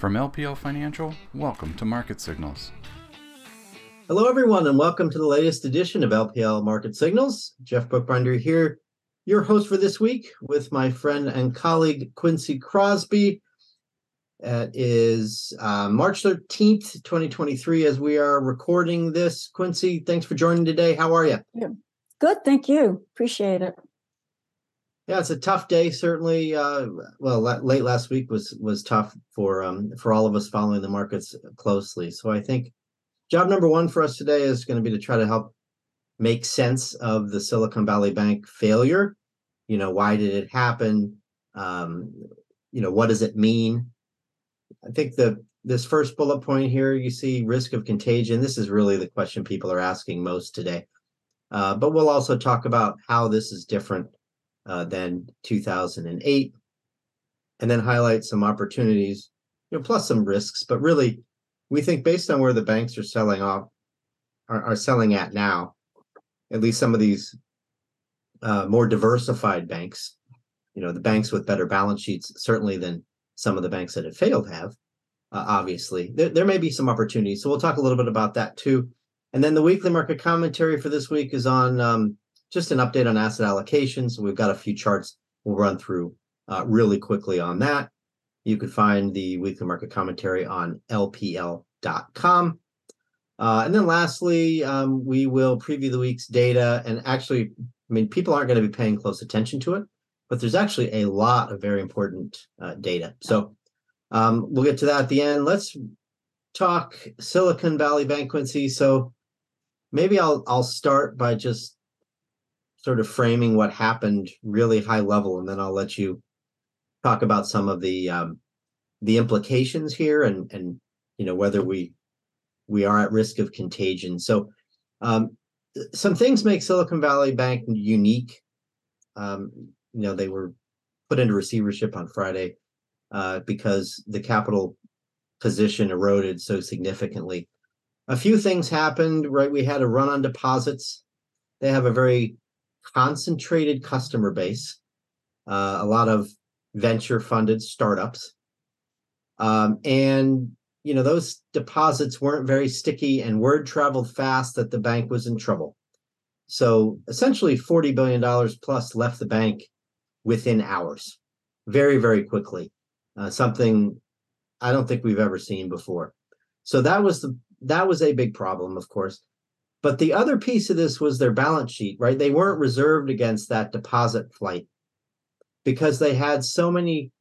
From LPL Financial, welcome to Market Signals. Hello, everyone, and welcome to the latest edition of LPL Market Signals. Jeff Buchbinder here, your host for this week, with my friend and colleague Quincy Crosby. It is uh, March 13th, 2023, as we are recording this. Quincy, thanks for joining today. How are you? Yeah. Good, thank you. Appreciate it. Yeah, it's a tough day. Certainly, uh, well, late last week was was tough for um, for all of us following the markets closely. So I think job number one for us today is going to be to try to help make sense of the Silicon Valley Bank failure. You know, why did it happen? Um, you know, what does it mean? I think the this first bullet point here, you see risk of contagion. This is really the question people are asking most today. Uh, but we'll also talk about how this is different uh, than 2008, and then highlight some opportunities, you know, plus some risks. But really, we think based on where the banks are selling off, are, are selling at now, at least some of these uh, more diversified banks, you know, the banks with better balance sheets, certainly than some of the banks that have failed have. Uh, obviously, there, there may be some opportunities. So we'll talk a little bit about that too. And then the weekly market commentary for this week is on um, just an update on asset allocation. So we've got a few charts we'll run through uh, really quickly on that. You can find the weekly market commentary on lpl.com. Uh, and then lastly, um, we will preview the week's data. And actually, I mean, people aren't going to be paying close attention to it, but there's actually a lot of very important uh, data. So um, we'll get to that at the end. Let's talk Silicon Valley Bank, Quincy. So maybe I'll I'll start by just sort of framing what happened really high level, and then I'll let you talk about some of the um, the implications here and and you know whether we we are at risk of contagion. So um, some things make Silicon Valley Bank unique. Um, you know they were put into receivership on Friday uh, because the capital position eroded so significantly. A few things happened, right? We had a run on deposits. They have a very concentrated customer base, uh, a lot of venture funded startups. Um, and you know those deposits weren't very sticky and word traveled fast that the bank was in trouble. So essentially 40 billion dollars plus left the bank within hours. Very very quickly. Uh, something i don't think we've ever seen before. So that was the that was a big problem of course but the other piece of this was their balance sheet, right? They weren't reserved against that deposit flight because they had so many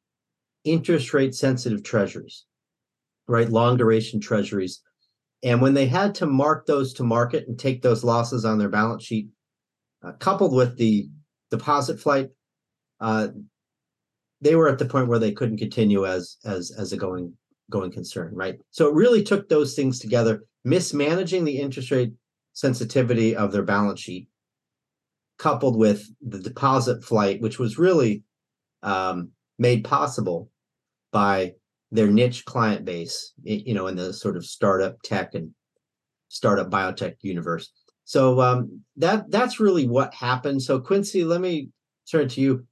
interest rate sensitive treasuries, right? Long duration treasuries. And when they had to mark those to market and take those losses on their balance sheet, uh, coupled with the deposit flight, uh, they were at the point where they couldn't continue as as as a going going concern, right? So it really took those things together, mismanaging the interest rate sensitivity of their balance sheet, coupled with the deposit flight, which was really um, made possible by their niche client base, you know, in the sort of startup tech and startup biotech universe. So um, that that's really what happened. So Quincy, let me turn to you.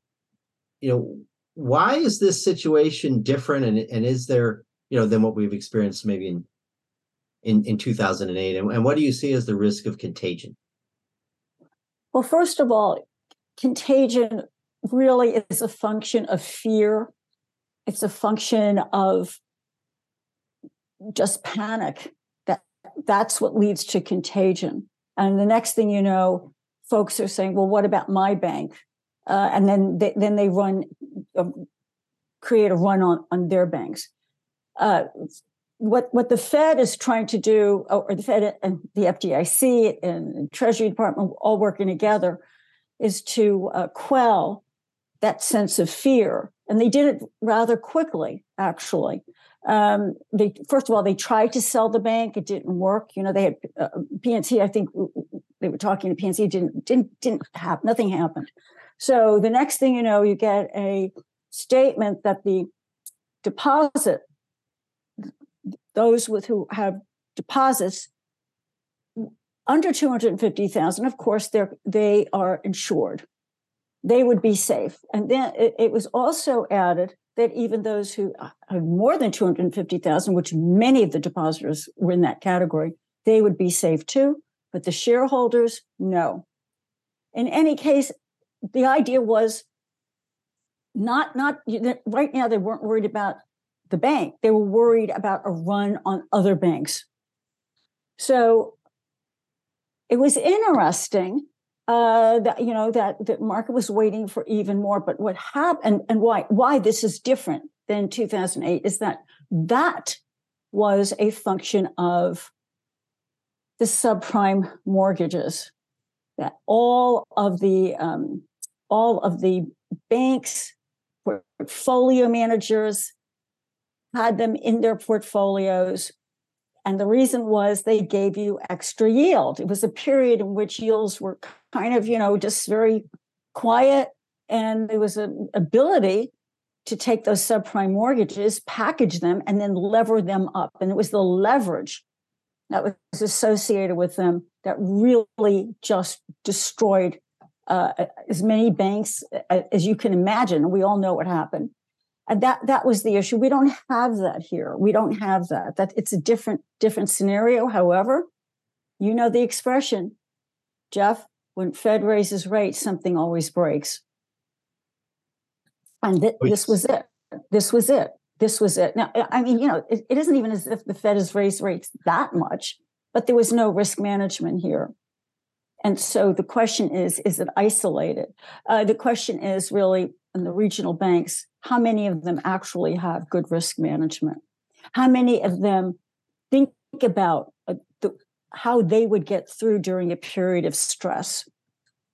You know, why is this situation different, and and is there you know than what we've experienced maybe in in, in 2008? And, and what do you see as the risk of contagion? Well, first of all, contagion really is a function of fear. It's a function of just panic. That that's what leads to contagion. And the next thing you know, folks are saying, "Well, what about my bank?" Uh, and then they, then they run, uh, create a run on on their banks. Uh, what what the Fed is trying to do, or the Fed and the FDIC and Treasury Department all working together, is to uh, quell that sense of fear, and they did it rather quickly, actually. Um, they first of all they tried to sell the bank, it didn't work. You know, they had uh, PNC. I think they were talking to PNC. Didn't didn't didn't happen. Nothing happened. So the next thing you know, you get a statement that the deposit those with who have deposits under 250,000 of course they're they are insured they would be safe and then it, it was also added that even those who have more than 250,000, which many of the depositors were in that category, they would be safe too. But the shareholders, no. In any case, the idea was not not right now they weren't worried about the bank they were worried about a run on other banks so it was interesting uh, that you know that the market was waiting for even more. But what happened and why why this is different than 2008 is that that was a function of the subprime mortgages that all of the um, all of the banks portfolio managers had them in their portfolios and the reason was they gave you extra yield. It was a period in which yields were kind of, you know, just very quiet. And there was an ability to take those subprime mortgages, package them, and then lever them up. And it was the leverage that was associated with them that really just destroyed uh, as many banks as you can imagine. We all know what happened. And that that was the issue. We don't have that here. We don't have that. That it's a different different scenario. However, you know the expression, Jeff. When Fed raises rates, something always breaks. And th- this was it. This was it. This was it. Now, I mean, you know, it, it isn't even as if the Fed has raised rates that much, but there was no risk management here. And so the question is, is it isolated? Uh, the question is really in the regional banks, how many of them actually have good risk management? How many of them think about uh, the, how they would get through during a period of stress?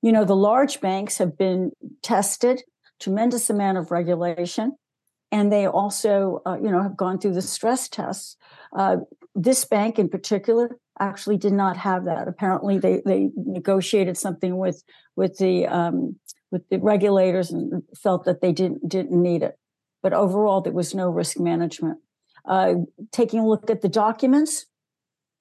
You know, the large banks have been tested, tremendous amount of regulation, and they also, uh, you know, have gone through the stress tests. Uh, this bank in particular actually did not have that. Apparently, they they negotiated something with with the um, with the regulators and felt that they didn't didn't need it. But overall, there was no risk management. Uh, taking a look at the documents,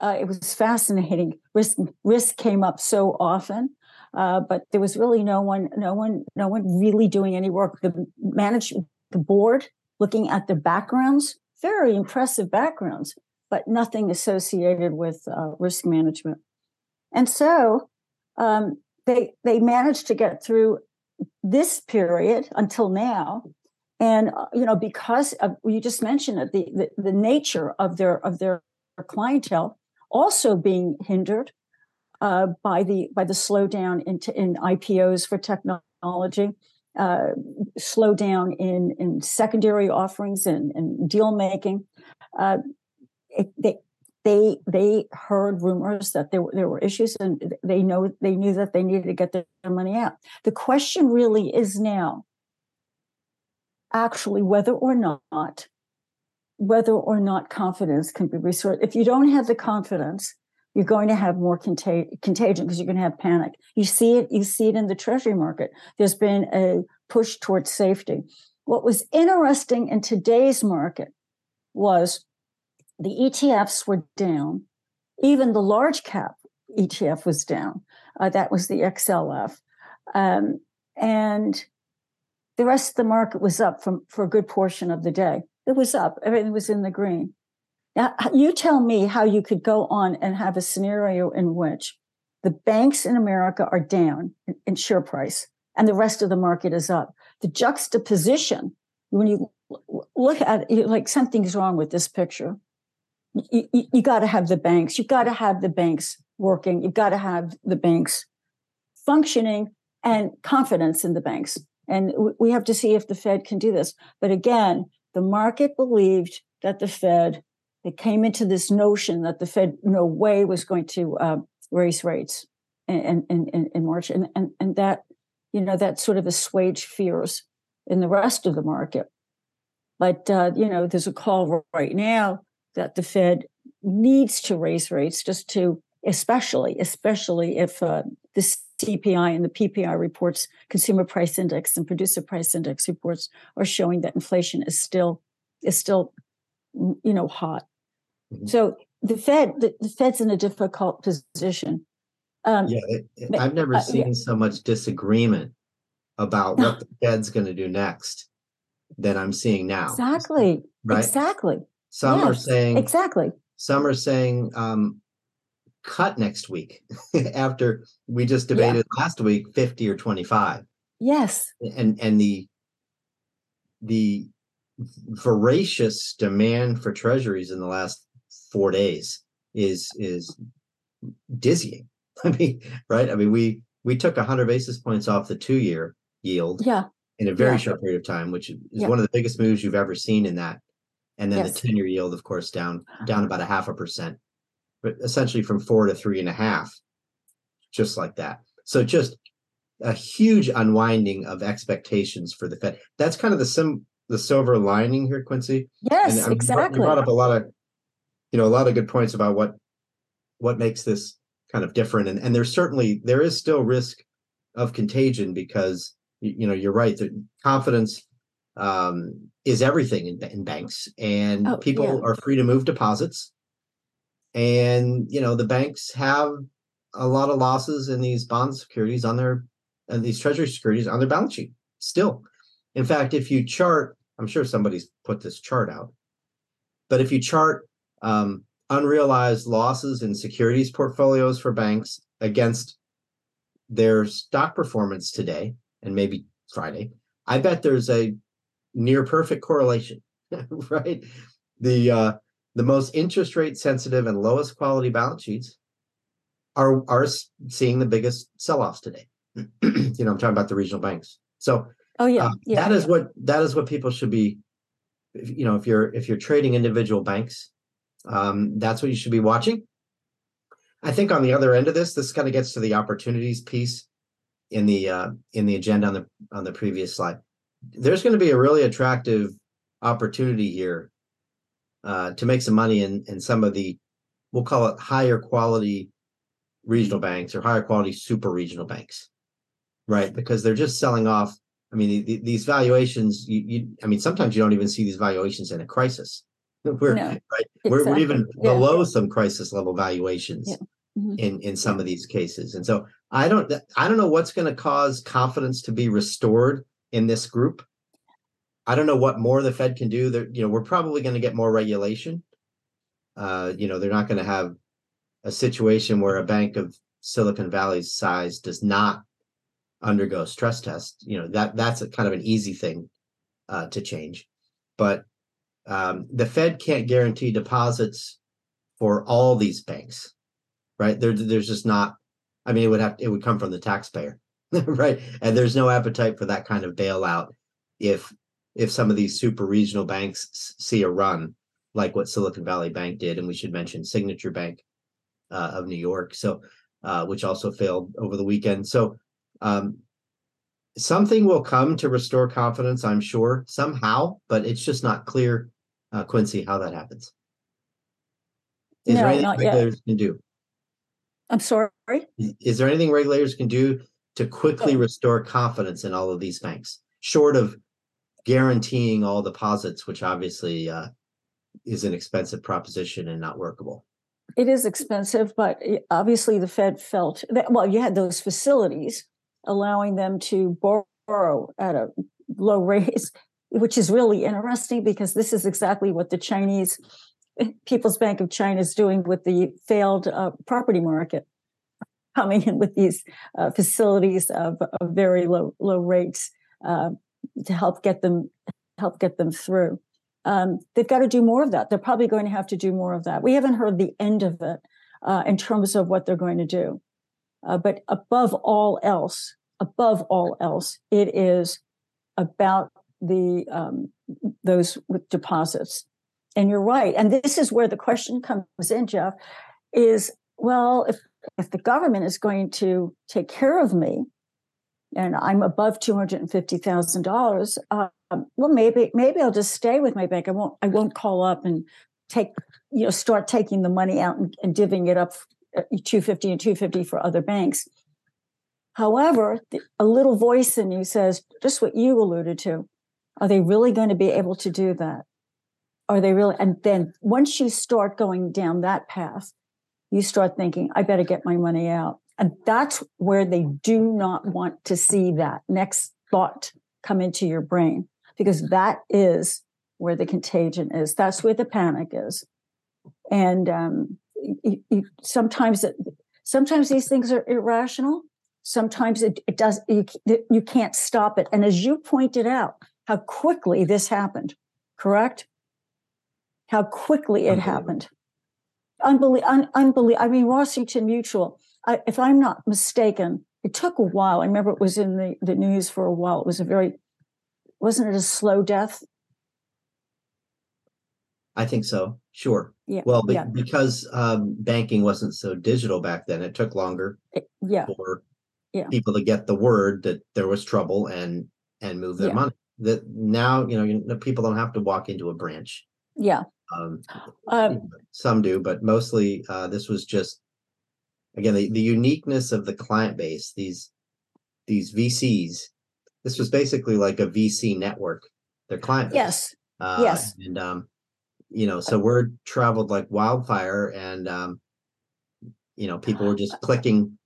uh, it was fascinating. Risk risk came up so often, uh, but there was really no one, no one, no one really doing any work. The management, the board, looking at the backgrounds, very impressive backgrounds, but nothing associated with uh, risk management. And so um, they they managed to get through this period until now and uh, you know because of, you just mentioned it the, the, the nature of their of their clientele also being hindered uh, by the by the slowdown in, into in IPOs for technology, uh, slowdown in in secondary offerings and, and deal making. Uh, it, they they they heard rumors that there were, there were issues and they know they knew that they needed to get their money out. The question really is now actually whether or not whether or not confidence can be restored. If you don't have the confidence, you're going to have more contag- contagion because you're going to have panic. You see it. You see it in the treasury market. There's been a push towards safety. What was interesting in today's market was the ETFs were down. Even the large cap ETF was down. Uh, that was the XLF. Um, and the rest of the market was up from, for a good portion of the day. It was up. Everything was in the green. Now, you tell me how you could go on and have a scenario in which the banks in America are down in, in share price and the rest of the market is up. The juxtaposition, when you look at it, like something's wrong with this picture you, you, got to have the banks. You've got to have the banks working. You've got to have the banks functioning and confidence in the banks. And we have to see if the Fed can do this. But again, the market believed that the Fed, it came into this notion that the Fed no way was going to uh, raise rates in, in, in, in March. And, and, and that, you know, that sort of assuaged fears in the rest of the market. But, uh, you know, there's a call right now that the Fed needs to raise rates just to, especially, especially if uh, the CPI and the PPI reports, consumer price index and producer price index reports are showing that inflation is still is still, you know, hot. Mm-hmm. So the Fed, the, the, Fed's in a difficult position. Um, yeah, it, it, I've never uh, seen yeah. so much disagreement about what the Fed's going to do next than I'm seeing now. Exactly. Right. Exactly. Some are saying Exactly. some are saying um, cut next week after we just Yeah. debated last week 50 or 25 Yes. and and the the voracious demand for treasuries in the last four days is is dizzying i mean right i mean we we took 100 basis points off the two year yield Yeah. in a very Yeah. short period of time which is Yeah. one of the biggest moves you've ever seen in that and then Yes. the 10 year yield of course down uh-huh. down about a half a percent but essentially from four to three and a half just like that so just a huge unwinding of expectations for the fed that's kind of the sim the silver lining here quincy Yes. and I mean, you brought- exactly. you brought up a lot of you know a lot of good points about what what makes this kind of different and and there's certainly there is still risk of contagion because you, you know you're right that confidence um is everything in, in banks and Oh, people yeah. are free to move deposits and you know the banks have a lot of losses in these bond securities on their and these treasury securities on their balance sheet still in fact if you chart i'm sure somebody's put this chart out but if you chart um, unrealized losses in securities portfolios for banks against their stock performance today and maybe Friday, I bet there's a near perfect correlation, right? The uh, the most interest rate sensitive and lowest quality balance sheets are are seeing the biggest sell-offs today. you know, I'm talking about the regional banks. So oh yeah. uh, yeah. that is what that is what people should be you know if you're if you're trading individual banks um that's what you should be watching i think on the other end of this this kind of gets to the opportunities piece in the uh in the agenda on the on the previous slide there's going to be a really attractive opportunity here uh to make some money in in some of the we'll call it higher quality regional banks or higher quality super regional banks right because they're just selling off I mean, the, the- these valuations, you, you, I mean, sometimes you don't even see these valuations in a crisis. We're No, right. We're, we're even Yeah. below some crisis level valuations Yeah. Mhm. in in some of these cases, and so I don't I don't know what's going to cause confidence to be restored in this group. I don't know what more the Fed can do. That you know, we're probably going to get more regulation. Uh, you know, they're not going to have a situation where a bank of Silicon Valley's size does not undergo stress test you know that that's a kind of an easy thing uh, to change but um, the fed can't guarantee deposits for all these banks right there, there's just not i mean it would have it would come from the taxpayer right and there's no appetite for that kind of bailout if if some of these super regional banks see a run like what silicon valley bank did and we should mention signature bank uh, of new york so uh, which also failed over the weekend so um, something will come to restore confidence, I'm sure, somehow, but it's just not clear, uh, Quincy, how that happens. Is there anything not yet. regulators can do? I'm sorry. Is there anything regulators can do to quickly restore confidence in all of these banks, short of guaranteeing all deposits, which obviously uh, is an expensive proposition and not workable? It is expensive, but obviously the Fed felt that, well, you had those facilities allowing them to borrow at a low rate, which is really interesting because this is exactly what the Chinese People's Bank of China is doing with the failed uh, property market, coming in with these uh, facilities of, of very low low rates uh, to help get them help get them through. Um, they've got to do more of that. They're probably going to have to do more of that. We haven't heard the end of it uh, in terms of what they're going to do. Uh, but above all else, above all else, it is about the um, those with deposits. And you're right. And this is where the question comes in, Jeff, is well, if if the government is going to take care of me, and I'm above two hundred and fifty thousand dollars, um, well, maybe maybe I'll just stay with my bank. I won't I won't call up and take you know start taking the money out and, and divvying it up uh, two fifty and two fifty for other banks. However, a little voice in you says just what you alluded to. Are they really going to be able to do that? Are they really? And then once you start going down that path, you start thinking, I better get my money out. And that's where they do not want to see that next thought come into your brain. because that is where the contagion is. That's where the panic is. And um, you, you, sometimes, it, sometimes these things are irrational. Sometimes it, it does. You, you can't stop it. And as you pointed out, how quickly this happened. Correct? How quickly it happened. Unbelievable. Un- unbelievable. I mean, Washington Mutual. I, if I'm not mistaken, it took a while. I remember it was in the, the news for a while. It was a very, wasn't it a slow death? I think so. Sure. Yeah. Well, be- yeah. because um, banking wasn't so digital back then, it took longer It- yeah. for Yeah. people to get the word that there was trouble and and move their Yeah. money. That now you know you know, people don't have to walk into a branch. Yeah. Um, Um, some do, but mostly uh, this was just again the, the uniqueness of the client base. These these VCs. This was basically like a VC network. Their client base. yes. Uh, Yes. And um, you know, so word traveled like wildfire, and um, you know, people were just clicking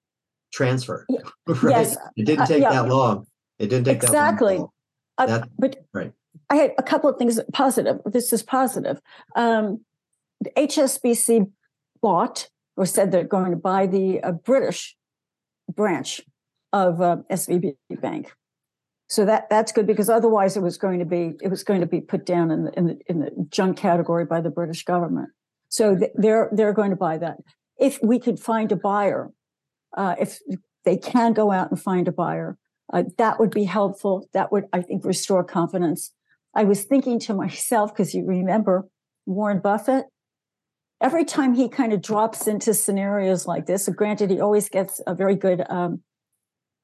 transfer. Yeah. right? Yes. It didn't Uh, take yeah. that long. It didn't take Exactly. that long. Uh, but right. I had a couple of things positive. This is positive. Um, HSBC bought or said they're going to buy the uh, British branch of uh, SVB Bank. So that that's good because otherwise it was going to be it was going to be put down in the in the, in the junk category by the British government. So th- they're they're going to buy that. If we could find a buyer, uh, if they can go out and find a buyer, uh, that would be helpful. That would, I think, restore confidence. I was thinking to myself, because you remember Warren Buffett, every time he kind of drops into scenarios like this, granted, he always gets a very good, um,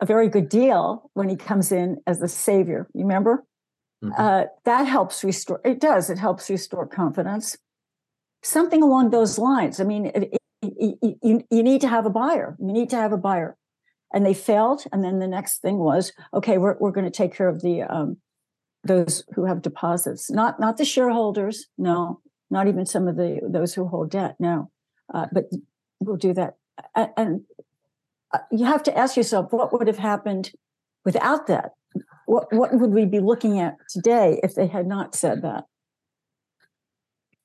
a very good deal when he comes in as the savior. You remember? Mhm. Uh, that helps restore. It does. It helps restore confidence. Something along those lines. I mean, it, it, you, you, you need to have a buyer. You need to have a buyer and they failed. And then the next thing was, okay, we're, we're going to take care of the um, those who have deposits, not not the shareholders, no, not even some of the those who hold debt, no, uh, but we'll do that. And, and uh, you have to ask yourself, what would have happened without that? What what would we be looking at today if they had not said that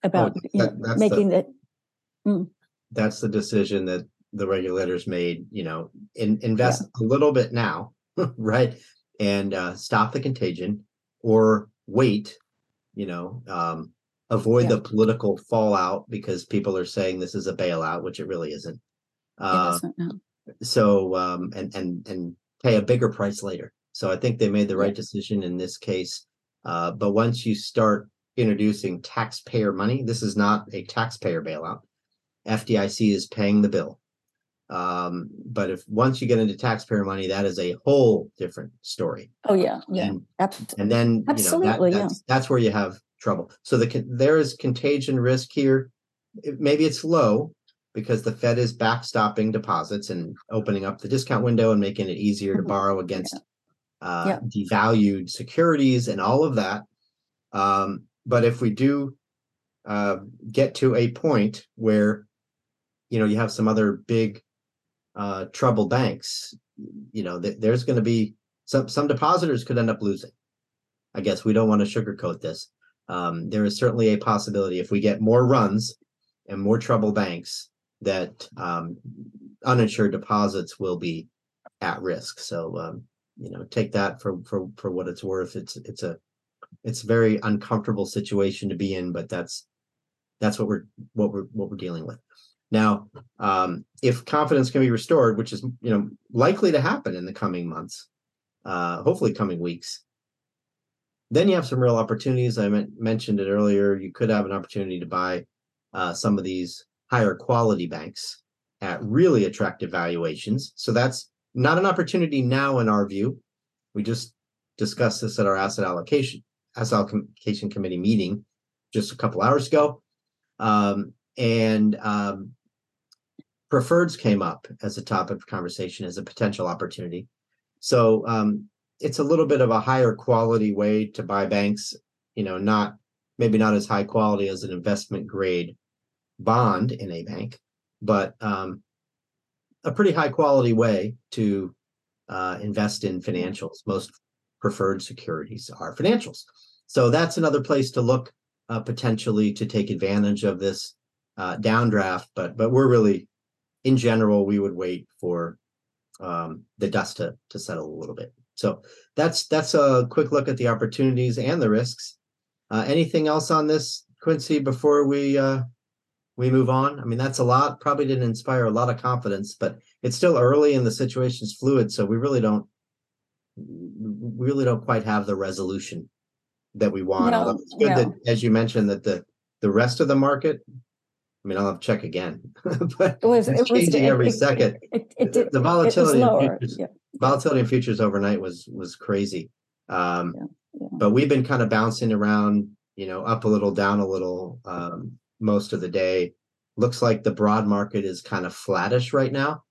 about know, that- the- making that? That's the decision that the regulators made. You know, in, invest a little bit now, right, and uh, stop the contagion, or wait. You know, um, avoid Yeah. the political fallout because people are saying this is a bailout, which it really isn't. Uh, isn't, no. so um and and and pay a bigger price later so i think they made the right decision in this case uh but once you start introducing taxpayer money this is not a taxpayer bailout fdic is paying the bill um but if once you get into taxpayer money that is a whole different story Oh yeah, yeah, and absolutely. and then you know Absolutely, that, yeah. that's, that's where you have trouble so the there is contagion risk here It- maybe it's low because the fed is backstopping deposits and opening up the discount window and making it easier to Mhm. borrow against uh, Yeah. devalued securities and all of that um, but if we do uh, get to a point where you know you have some other big uh, troubled banks you know th- there's going to be some some depositors could end up losing. I guess we don't want to sugarcoat this. Um, there is certainly a possibility if we get more runs and more trouble banks that um, uninsured deposits will be at risk. So um, you know take that for for for what it's worth. It's it's a it's a very uncomfortable situation to be in but that's that's what we're what we're what we're dealing with now um if confidence can be restored which is you know likely to happen in the coming months uh hopefully coming weeks then you have some real opportunities. I men- mentioned it earlier you could have an opportunity to buy uh some of these higher quality banks at really attractive valuations. So that's not an opportunity now in our view. We just discussed this at our asset allocation asset allocation committee meeting just a couple hours ago. Um, and um, preferreds came up as a topic of conversation as a potential opportunity. So um, it's a little bit of a higher quality way to buy banks. You know, not maybe not as high quality as an investment grade bond in a bank, but um, a pretty high quality way to uh, invest in financials. Most preferred securities are financials. So that's another place to look uh, potentially to take advantage of this uh, downdraft. But but we're really, in general, we would wait for um, the dust to to settle a little bit. So that's that's a quick look at the opportunities and the risks. Uh, anything else on this, Quincy, before we uh, we move on? I mean, that's a lot. Probably didn't inspire a lot of confidence, but it's still early and the situation's fluid, so we really don't we really don't quite have the resolution that we want. No, it's good no. that, as you mentioned, that the the rest of the market. I mean, I'll have to check again, but It was, it was. changing it- every it- second. It, The- the it was volatility in futures- yeah. volatility in futures overnight was was crazy. Um, Yeah, yeah. but we've been kind of bouncing around, you know, up a little, down a little, um, most of the day. Looks like the broad market is kind of flattish right now,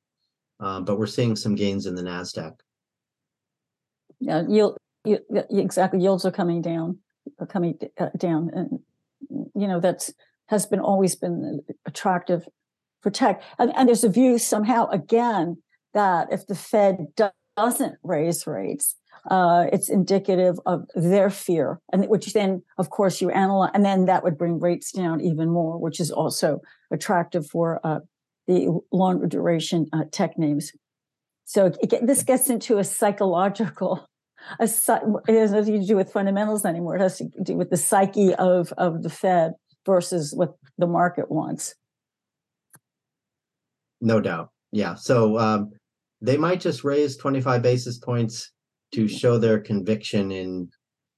um, but we're seeing some gains in the Nasdaq. Yeah, yield, you, exactly, yields are coming down, are coming uh, down, and you know that's has been always been attractive for tech. And, and there's a view somehow again that if the Fed do- doesn't raise rates, uh, it's indicative of their fear, and which then, of course, you analyze, and then that would bring rates down even more, which is also attractive for uh, the longer duration uh, tech names. So it, this gets into a psychological, a, it has nothing to do with fundamentals anymore. It has to do with the psyche of of the Fed versus what the market wants. No doubt. Yeah. So um, they might just raise 25 basis points to show their conviction in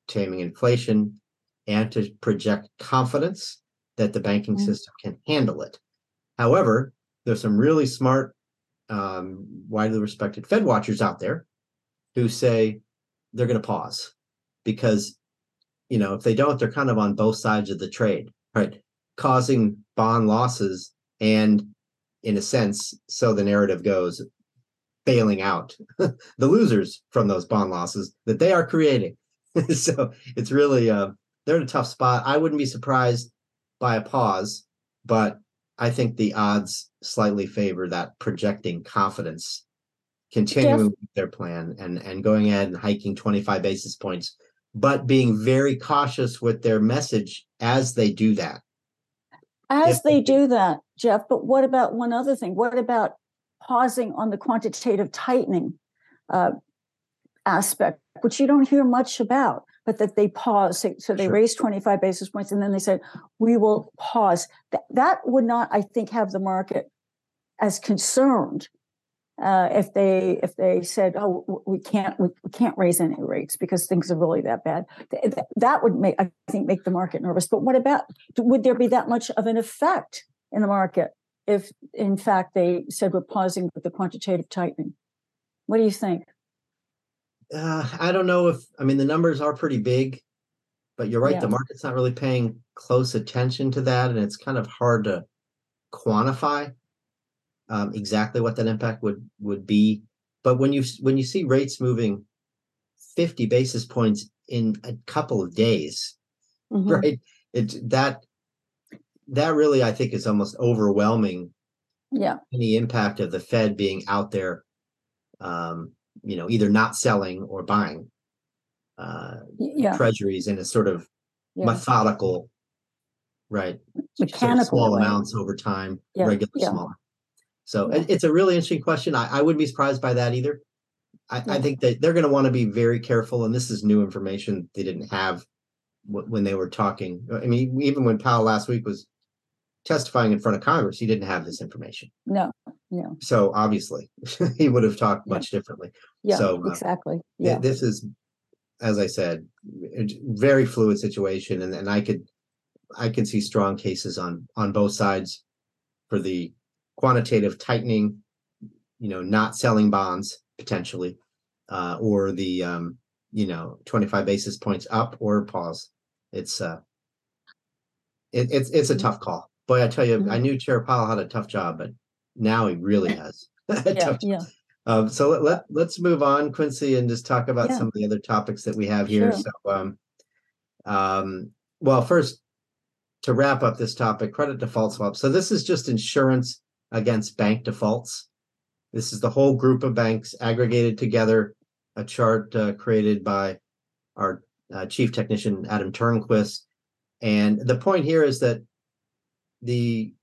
taming inflation and to project confidence that the banking Mm. system can handle it. However, there's some really smart, um, widely respected Fed watchers out there who say they're going to pause because, you know, if they don't, they're kind of on both sides of the trade, right? Causing bond losses and in a sense, so the narrative goes, bailing out the losers from those bond losses that they are creating. so it's really uh, they're in a tough spot. I wouldn't be surprised by a pause, but I think the odds slightly favor that projecting confidence, continuing with their plan and and going ahead and hiking 25 basis points, but being very cautious with their message as they do that. As they they do- that, Jeff, but what about one other thing? What about pausing on the quantitative tightening uh, aspect, which you don't hear much about, but that they pause. So, so they Sure. raise 25 basis points and then they said, we will pause. That, that would not, I think, have the market as concerned uh, if they if they said, "Oh, we can't we, can't raise any rates because things are really that bad," th- that would make I think make the market nervous. But what about would there be that much of an effect in the market if, in fact, they said we're pausing with the quantitative tightening? What do you think? Uh, I don't know if I mean the numbers are pretty big, but you're right. Yeah. The market's not really paying close attention to that, and it's kind of hard to quantify um, exactly what that impact would would be. But when you when you see rates moving 50 basis points in a couple of days, Mhm. right? It that that really I think is almost overwhelming Yeah, any impact of the Fed being out there, um, you know, either not selling or buying uh, yeah, treasuries in a sort of yeah. methodical, right? sort of Mechanical small way. amounts over time, Yeah, regular yeah. small. So Yeah. it's a really interesting question. I, I wouldn't be surprised by that either. I, I think that they're going to want to be very careful, and this is new information they didn't have wh- when they were talking. I mean, even when Powell last week was testifying in front of Congress, he didn't have this information. No, no. So obviously, he would have talked Yeah. much differently. yeah, So, uh, exactly. Th- Yeah, This is, as I said, a very fluid situation, and, and I could, I could see strong cases on on both sides for the quantitative tightening, you know, not selling bonds potentially, uh, or the um, you know, twenty five basis points up or pause. It's uh, it, it's it's a Mhm. tough call. Boy, I tell you, I Mhm. knew Chair Powell had a tough job, but now he really has. yeah, yeah. um, so let, let, let's move on, Quincy, and just talk about Yeah. some of the other topics that we have here. Sure. So, um, um, well, first, to wrap up this topic, credit default swap. So this is just insurance against bank defaults. This is the whole group of banks aggregated together a chart uh, created by our uh, chief technician Adam Turnquist, and the point here is that the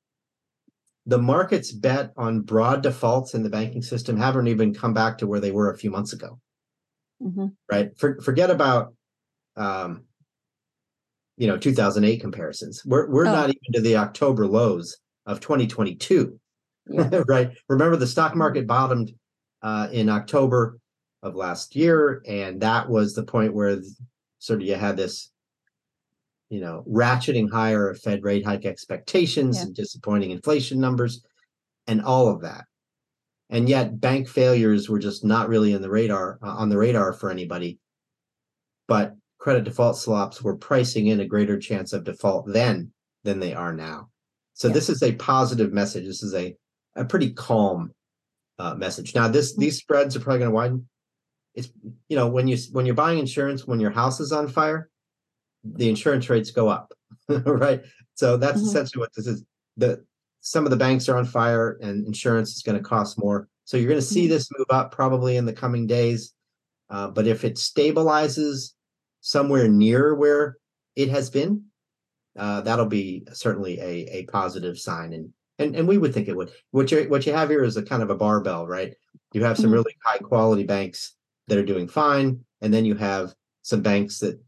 the market's bet on broad defaults in the banking system haven't even come back to where they were a few months ago. Mhm. Right? For, forget about um, you know 2008 comparisons. We're we're Oh. not even to the October lows of 2022. Yeah. right? Remember the stock market bottomed uh, in October of last year, and that was the point where sort of you had this, you know, ratcheting higher of Fed rate hike expectations Yeah. and disappointing inflation numbers, and all of that. And yet, bank failures were just not really in the radar uh, on the radar for anybody. But credit default swaps were pricing in a greater chance of default then than they are now. So Yeah. this is a positive message. This is a a pretty calm uh, message. Now this Mm. these spreads are probably going to widen. It's you know when you when you're buying insurance when your house is on fire, the insurance rates go up, right? So that's Mhm. essentially what this is. The some of the banks are on fire and insurance is going to cost more. So you're going to see Mhm. this move up probably in the coming days. Uh, but if it stabilizes somewhere near where it has been, uh, that'll be certainly a a positive sign. And and and we would think it would. What you what you have here is a kind of a barbell, right? You have some Mhm. really high quality banks that are doing fine, and then you have some banks that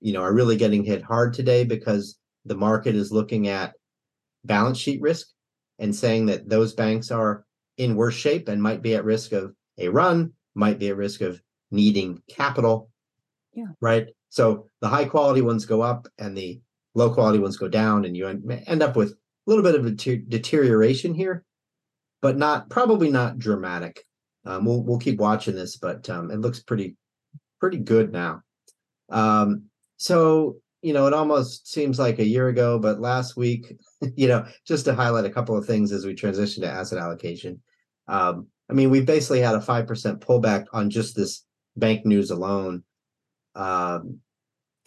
you know are really getting hit hard today because the market is looking at balance sheet risk and saying that those banks are in worse shape and might be at risk of a run, might be at risk of needing capital. Yeah. Right. So the high quality ones go up and the low quality ones go down, and you end, up with little bit of a deter- deterioration here, but not probably not dramatic. Um, we'll we'll keep watching this, but um, it looks pretty pretty good now. Um, so you know, it almost seems like a year ago, but last week, you know, just to highlight a couple of things as we transition to asset allocation. Um, I mean, we basically had a five percent pullback on just this bank news alone. Um,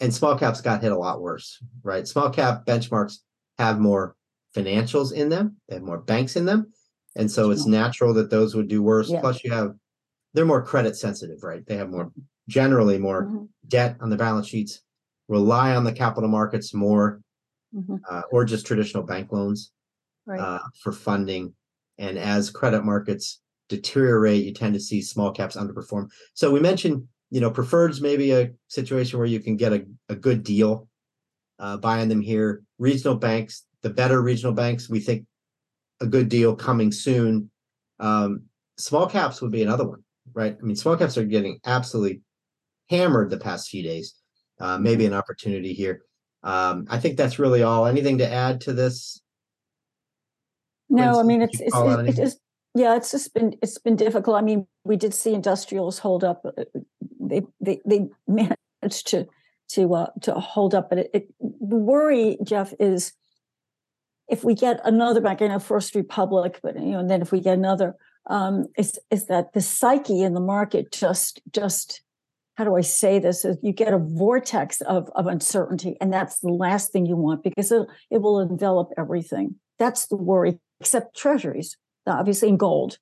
and small caps got hit a lot worse, right? Small cap benchmarks have more financials in them, they have more banks in them. And so it's natural that those would do worse. Yeah. Plus, you have they're more credit sensitive, right? They have more generally more Mhm. debt on the balance sheets, rely on the capital markets more, Mhm. uh, or just traditional bank loans Right. uh, for funding. And as credit markets deteriorate, you tend to see small caps underperform. So we mentioned, you know, preferreds maybe a situation where you can get a, a good deal uh, buying them here. Regional banks, the better regional banks, we think a good deal coming soon. Um, small caps would be another one, right? I mean, small caps are getting absolutely hammered the past few days. Uh, maybe an opportunity here. Um, I think that's really all. Anything to add to this? No, I mean, it's, it's, call out it- it anything? is, yeah, it's just been, it's been difficult. I mean, we did see industrials hold up. uh, They, they, they managed to, to, uh, to hold up, but it, it, the worry, Jeff, is if we get another bank, I know First Republic, but, you know, and then if we get another, um, is, is that the psyche in the market just, just, how do I say this? Is you get a vortex of, of uncertainty, and that's the last thing you want because it, it will envelop everything. That's the worry, except treasuries, obviously in gold,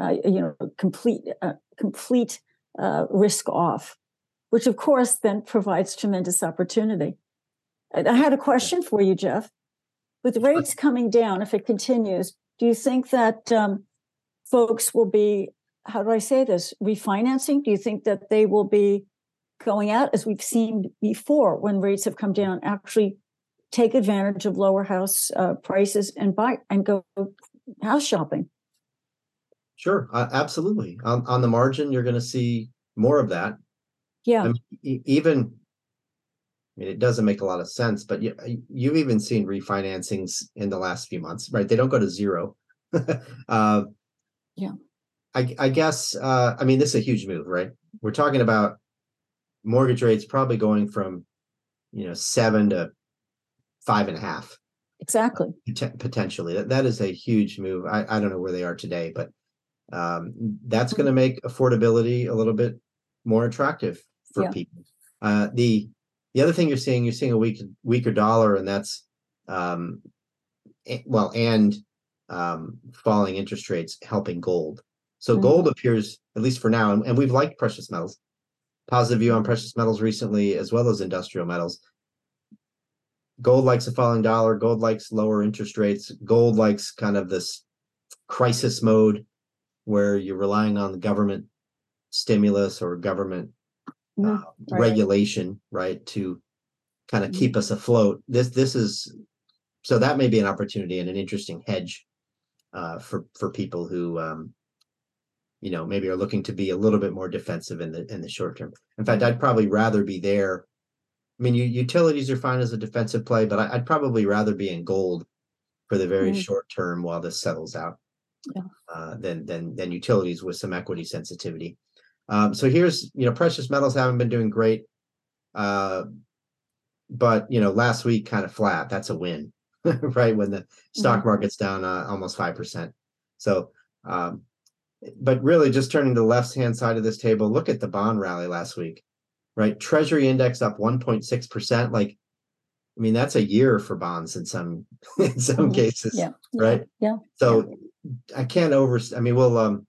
uh, you know, complete, uh, complete uh, risk off, which of course then provides tremendous opportunity. I had a question for you, Jeff. With rates coming down, if it continues, do you think that um, folks will be, how do I say this, refinancing? Do you think that they will be going out as we've seen before when rates have come down, actually take advantage of lower house uh, prices and buy and go house shopping? Sure, uh, absolutely. On on the margin, you're going to see more of that. Yeah, I mean, e- even. I mean, it doesn't make a lot of sense, but you you've even seen refinancings in the last few months, right? They don't go to zero. uh, Yeah. I I guess uh, I mean this is a huge move, right? We're talking about mortgage rates probably going from, you know, seven to five and a half. exactly. Poten- potentially that that is a huge move i i don't know where they are today but um that's going to make affordability a little bit more attractive for Yeah. people uh the the other thing you're seeing you're seeing a weak weaker dollar and that's um well and um falling interest rates helping gold So Mhm. gold appears, at least for now, and, and we've liked precious metals. Positive view on precious metals recently, as well as industrial metals. Gold likes a falling dollar. Gold likes lower interest rates. Gold likes kind of this crisis mode where you're relying on the government stimulus or government uh, right. regulation, right, to kind of Mhm. keep us afloat. This this is so that may be an opportunity and an interesting hedge uh, for for people who um, you know maybe are looking to be a little bit more defensive in the in the short term. In fact, I'd probably rather be there. I mean, you, utilities are fine as a defensive play, but I, I'd probably rather be in gold for the very Mhm. short term while this settles out Yeah. uh, than than than utilities with some equity sensitivity. Um, so here's you know precious metals haven't been doing great, uh, but you know last week kind of flat. That's a win, right? When the stock market's down uh, almost five percent. So, um, but really just turning to the left hand side of this table, look at the bond rally last week, right? Treasury index up one point six percent. Like, I mean that's a year for bonds in some in some Mhm. cases Yeah. yeah, right? Yeah. so I can't over. I mean, we'll um,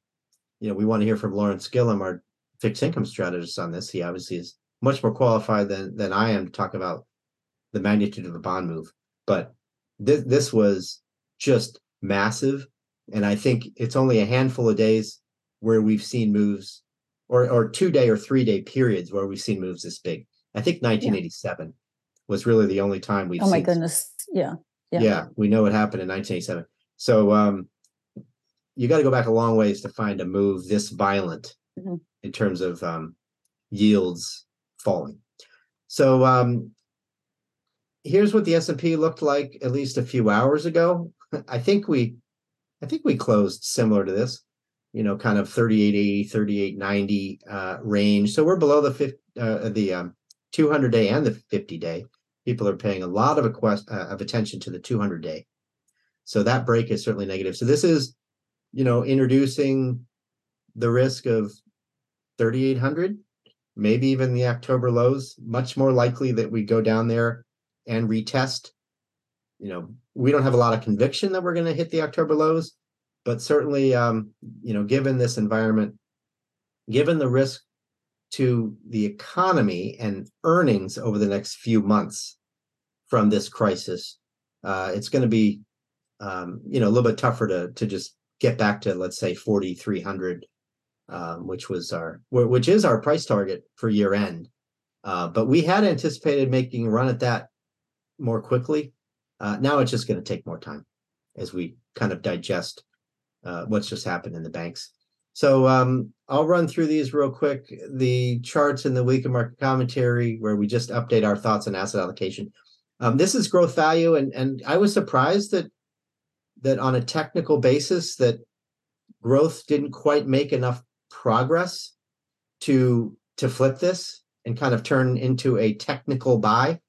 you know, we want to hear from Lawrence Gillum, our fixed income strategist, on this. He obviously is much more qualified than than I am to talk about the magnitude of the bond move. But this this was just massive, and I think it's only a handful of days where we've seen moves, or or two day or three day periods where we've seen moves this big. I think 1987 was really the only time we've Oh my goodness. Yeah. yeah. Yeah. we know what happened in 1987 so um you got to go back a long ways to find a move this violent Mhm. in terms of um yields falling. So um here's what the s&p looked like at least a few hours ago. I think we i think we closed similar to this you know kind of 3880 3890 uh range. So we're below the 50 uh, the um 200 day and the 50 day. People are paying a lot of a quest, uh, of attention to the 200 day. So that break is certainly negative. So this is you know introducing the risk of 3800 maybe even the october lows much more likely that we go down there and retest. You know we don't have a lot of conviction that we're going to hit the october lows but certainly um you know given this environment given the risk to the economy and earnings over the next few months from this crisis, uh, it's going to be, um, you know, a little bit tougher to to just get back to let's say 4,300, um, which was our which is our price target for year end. Uh, but we had anticipated making a run at that more quickly. Uh, now it's just going to take more time as we kind of digest uh, what's just happened in the banks. So um, I'll run through these real quick. The charts in the week of market commentary, where we just update our thoughts on asset allocation. Um, this is growth value, and and I was surprised that that on a technical basis that growth didn't quite make enough progress to to flip this and kind of turn into a technical buy.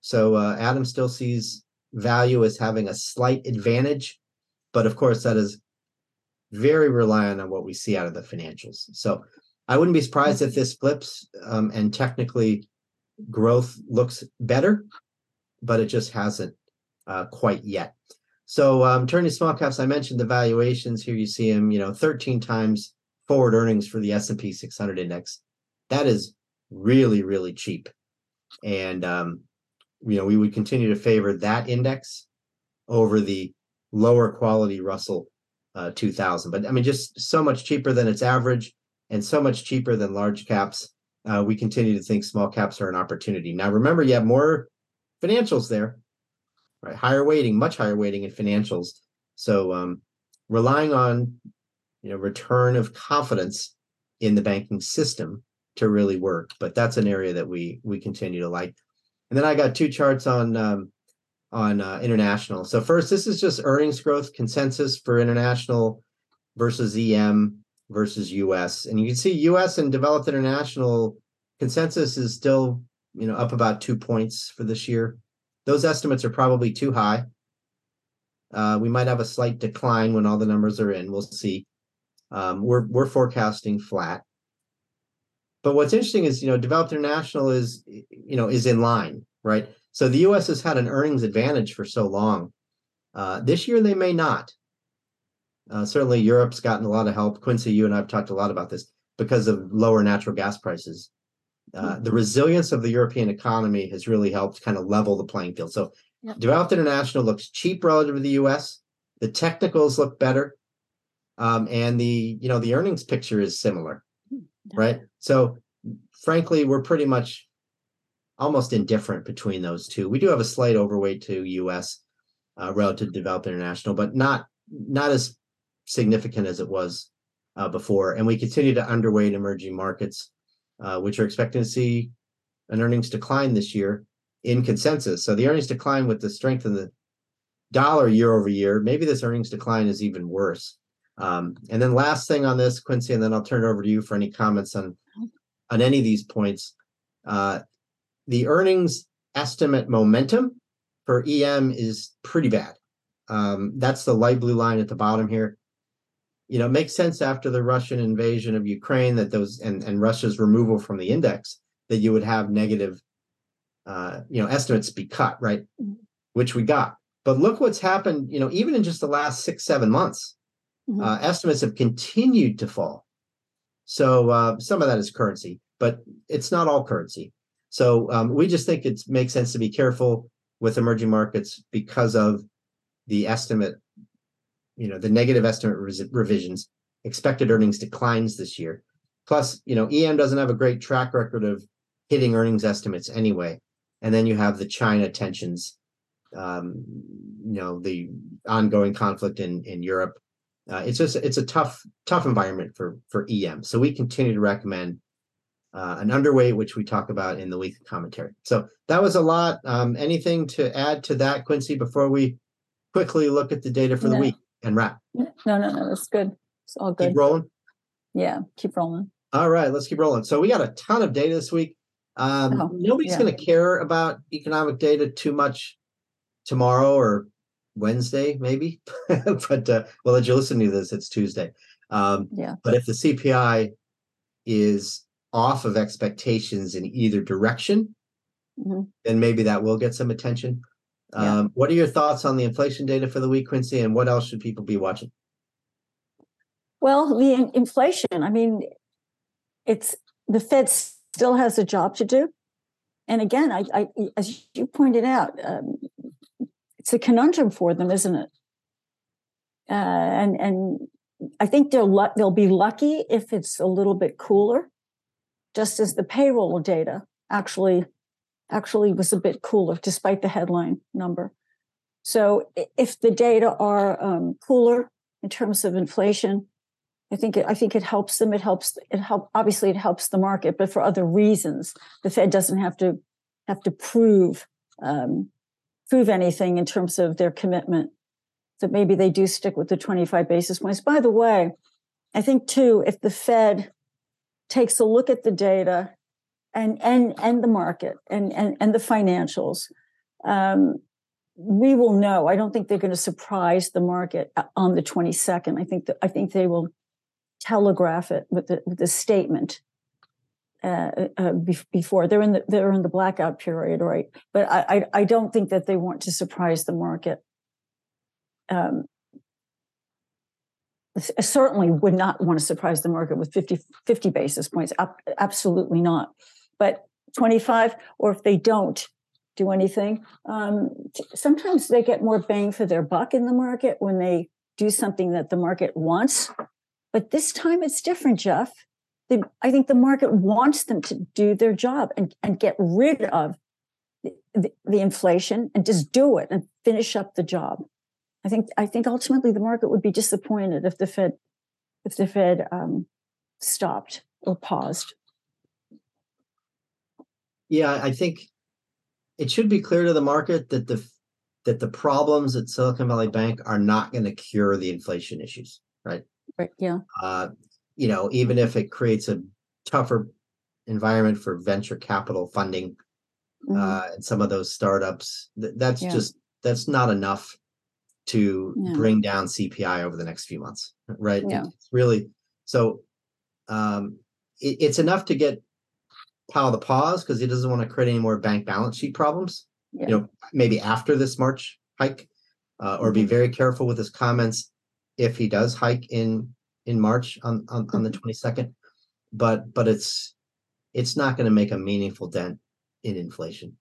So uh, Adam still sees value as having a slight advantage, but of course that is very reliant on what we see out of the financials. So I wouldn't be surprised if this flips um, and technically growth looks better, but it just hasn't uh, quite yet. So um, turning to small caps, I mentioned the valuations. Here you see them, you know, 13 times forward earnings for the S&P 600 index. That is really, really cheap. And, um, you know, we would continue to favor that index over the lower quality Russell uh, 2000. But I mean, just so much cheaper than its average and so much cheaper than large caps. Uh, we continue to think small caps are an opportunity. Now, remember, you have more financials there, right? Higher weighting, much higher weighting in financials. So um, relying on, you know, return of confidence in the banking system to really work. But that's an area that we we continue to like. And then I got two charts on um, on uh, international. So first, this is just earnings growth consensus for international versus EM versus US. And you can see US and developed international consensus is still, you know, up about two points for this year. Those estimates are probably too high. Uh, we might have a slight decline when all the numbers are in. We'll see. Um, we're we're forecasting flat. But what's interesting is, you know, developed international is, you know, is in line, right? So the U.S. has had an earnings advantage for so long. Uh, this year they may not. Uh, certainly, Europe's gotten a lot of help. Quincy, you and I've talked a lot about this because of lower natural gas prices. Uh, the resilience of the European economy has really helped kind of level the playing field. So, Yep. developed international looks cheap relative to the U.S. The technicals look better, um, and the you know the earnings picture is similar, right? So, frankly, we're pretty much almost indifferent between those two. We do have a slight overweight to U.S. Uh, relative to developed international, but not not as significant as it was uh, before. And we continue to underweight emerging markets, uh, which are expecting to see an earnings decline this year in consensus. So the earnings decline with the strength of the dollar year over year, maybe this earnings decline is even worse. Um, and then last thing on this, Quincy, and then I'll turn it over to you for any comments on on any of these points. Uh, the earnings estimate momentum for EM is pretty bad. Um, that's the light blue line at the bottom here. You know, it makes sense after the Russian invasion of Ukraine that those and, and Russia's removal from the index that you would have negative uh, you know, estimates be cut, right? Mhm. Which we got. But look what's happened, you know, even in just the last six, seven months, Mhm. uh, estimates have continued to fall. So uh, some of that is currency, but it's not all currency. So um, we just think it makes sense to be careful with emerging markets because of the estimate, you know, the negative estimate res- revisions, expected earnings declines this year. Plus, you know, EM doesn't have a great track record of hitting earnings estimates anyway. And then you have the China tensions, um, you know, the ongoing conflict in in Europe. Uh, it's just it's a tough tough environment for for EM. So we continue to recommend uh, an underweight, which we talk about in the weekly commentary. So that was a lot. Um, anything to add to that, Quincy, before we quickly look at the data for the week and wrap? No, no, no, that's good. It's all good. Keep rolling. Yeah, keep rolling. All right, let's keep rolling. So we got a ton of data this week. Um, Oh, nobody's yeah. going to care about economic data too much tomorrow or Wednesday, maybe. but uh, well, as you listen to this, it's Tuesday. Um, Yeah. But if the CPI is off of expectations in either direction, Mhm. then maybe that will get some attention. Yeah. Um, what are your thoughts on the inflation data for the week, Quincy? And what else should people be watching? Well, the in- inflation, I mean, it's the Fed still has a job to do. And again, I, I as you pointed out, um, it's a conundrum for them, isn't it? Uh, and and I think they'll they'll be lucky if it's a little bit cooler, just as the payroll data actually actually was a bit cooler despite the headline number. So if the data are um, cooler in terms of inflation, I think it, I think it helps them. It helps it help obviously it helps the market, but for other reasons. The Fed doesn't have to have to prove um, prove anything in terms of their commitment. that maybe they do stick with the 25 basis points. By the way, I think too, if the Fed takes a look at the data and and and the market and and, and the financials, um, we will know. I don't think they're going to surprise the market uh, on the 22nd. I think that I think they will telegraph it with the with the statement uh, uh, before they're in the they're in the blackout period, right? But I, I I don't think that they want to surprise the market. Um, certainly would not want to surprise the market with 50, 50 basis points. Absolutely not. But 25, or if they don't do anything, um, sometimes they get more bang for their buck in the market when they do something that the market wants. But this time it's different, Jeff. The, I think the market wants them to do their job and, and get rid of the, the, the inflation and just do it and finish up the job. I think I think ultimately the market would be disappointed if the Fed if the Fed um, stopped or paused. Yeah, I think it should be clear to the market that the that the problems at Silicon Valley Bank are not going to cure the inflation issues, right? Right? Yeah. Uh, you know, even if it creates a tougher environment for venture capital funding Mhm. uh, and some of those startups, th- that's Yeah. just that's not enough to Yeah. bring down CPI over the next few months, right? Yeah. It's really so. Um, it, it's enough to get Powell the pause because he doesn't want to create any more bank balance sheet problems yeah. you know, maybe after this March hike, uh, or be Mhm. very careful with his comments if he does hike in in March on on, on the Mm-hmm. twenty second, but but it's it's not going to make a meaningful dent in inflation,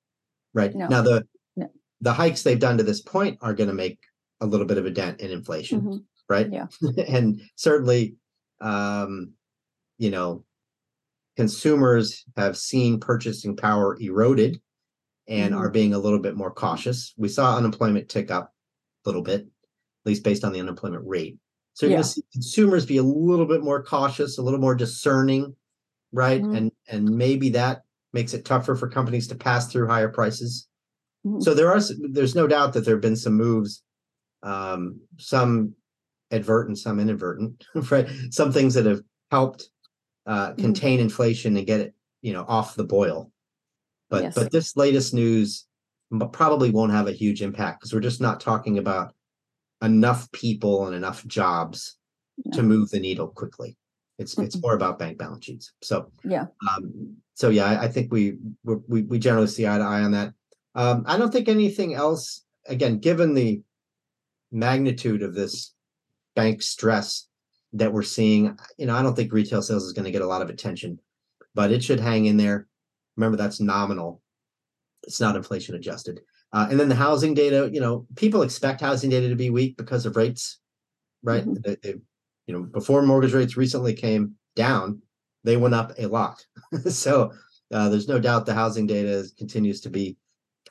right? No. Now the No. the hikes they've done to this point are going to make a little bit of a dent in inflation, Mhm. right? Yeah. and certainly, um, you know, consumers have seen purchasing power eroded and Mhm. are being a little bit more cautious. We saw unemployment tick up a little bit, at least based on the unemployment rate. So you're Yeah. going to see consumers be a little bit more cautious, a little more discerning, right? Mhm. And and maybe that makes it tougher for companies to pass through higher prices. Mhm. So there are there's no doubt that there have been some moves, um, some advertent, some inadvertent, right? Some things that have helped uh, Mhm. contain inflation and get it, you know, off the boil. But Yes. but this latest news probably won't have a huge impact because we're just not talking about enough people and enough jobs to move the needle quickly. It's it's more about bank balance sheets. So Yeah. um, so yeah, I, I think we we we generally see eye to eye on that. Um, I don't think anything else. Again, given the magnitude of this bank stress that we're seeing, you know, I don't think retail sales is going to get a lot of attention, but it should hang in there. Remember, that's nominal; it's not inflation adjusted. Uh, and then the housing data, you know, people expect housing data to be weak because of rates, right? Mhm. They, they, you know, before mortgage rates recently came down, they went up a lot. so uh, there's no doubt the housing data is, continues to be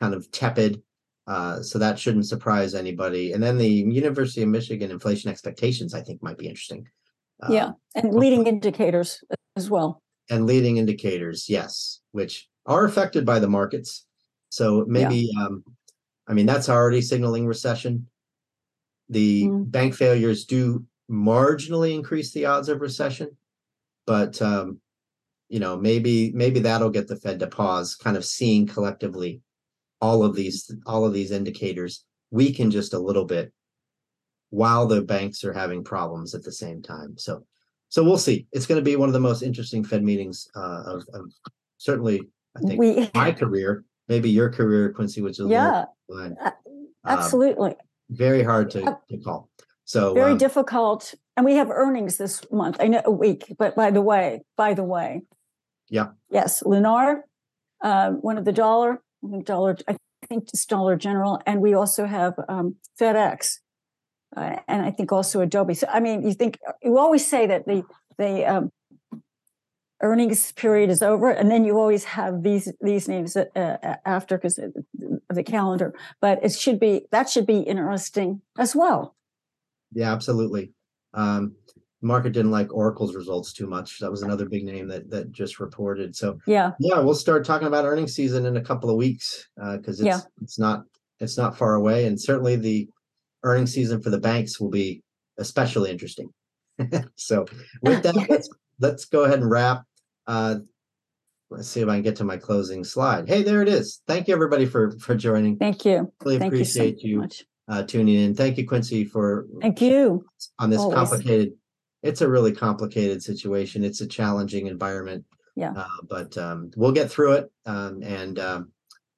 kind of tepid. Uh, so that shouldn't surprise anybody. And then the University of Michigan inflation expectations, I think, might be interesting. Uh, Yeah. And leading indicators as well. and leading indicators, yes, which are affected by the markets. So maybe, um, I mean, that's already signaling recession. The Mm. bank failures do marginally increase the odds of recession, but um, you know, maybe maybe that'll get the Fed to pause, kind of seeing collectively all of these all of these indicators weaken just a little bit while the banks are having problems at the same time. So so we'll see. It's going to be one of the most interesting Fed meetings uh, of, of certainly, I think, We, my career, maybe your career, Quincy, which is a little yeah, a- Um, absolutely. very hard to, to call. So Very um, difficult. And we have earnings this month. I know a week, but by the way, by the way. Yeah. Yes, Lennar, uh, one of the dollar, I think dollar, I think it's Dollar General, and we also have um, FedEx, uh, and I think also Adobe. So I mean, you think you always say that the the um, earnings period is over, and then you always have these these names uh, uh, after because of the calendar. But it should be that should be interesting as well. yeah, absolutely. Um, market didn't like Oracle's results too much. That was another big name that that just reported. So Yeah. yeah, we'll start talking about earnings season in a couple of weeks because it's Yeah. it's not it's not far away, and certainly the earnings season for the banks will be especially interesting. so with that, let's let's go ahead and wrap. Uh, let's see if I can get to my closing slide. Hey, there it is. Thank you everybody for for joining. Thank you. Really Thank you so appreciate you, uh, tuning in. Thank you, Quincy, for Thank you. on this Always. complicated. It's a really complicated situation. It's a challenging environment. Yeah. Uh, but um, we'll get through it, um, and um,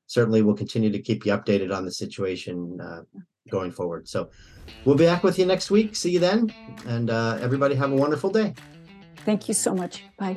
certainly we'll continue to keep you updated on the situation uh, going forward. So we'll be back with you next week. See you then, and uh, everybody have a wonderful day. Thank you so much. Bye.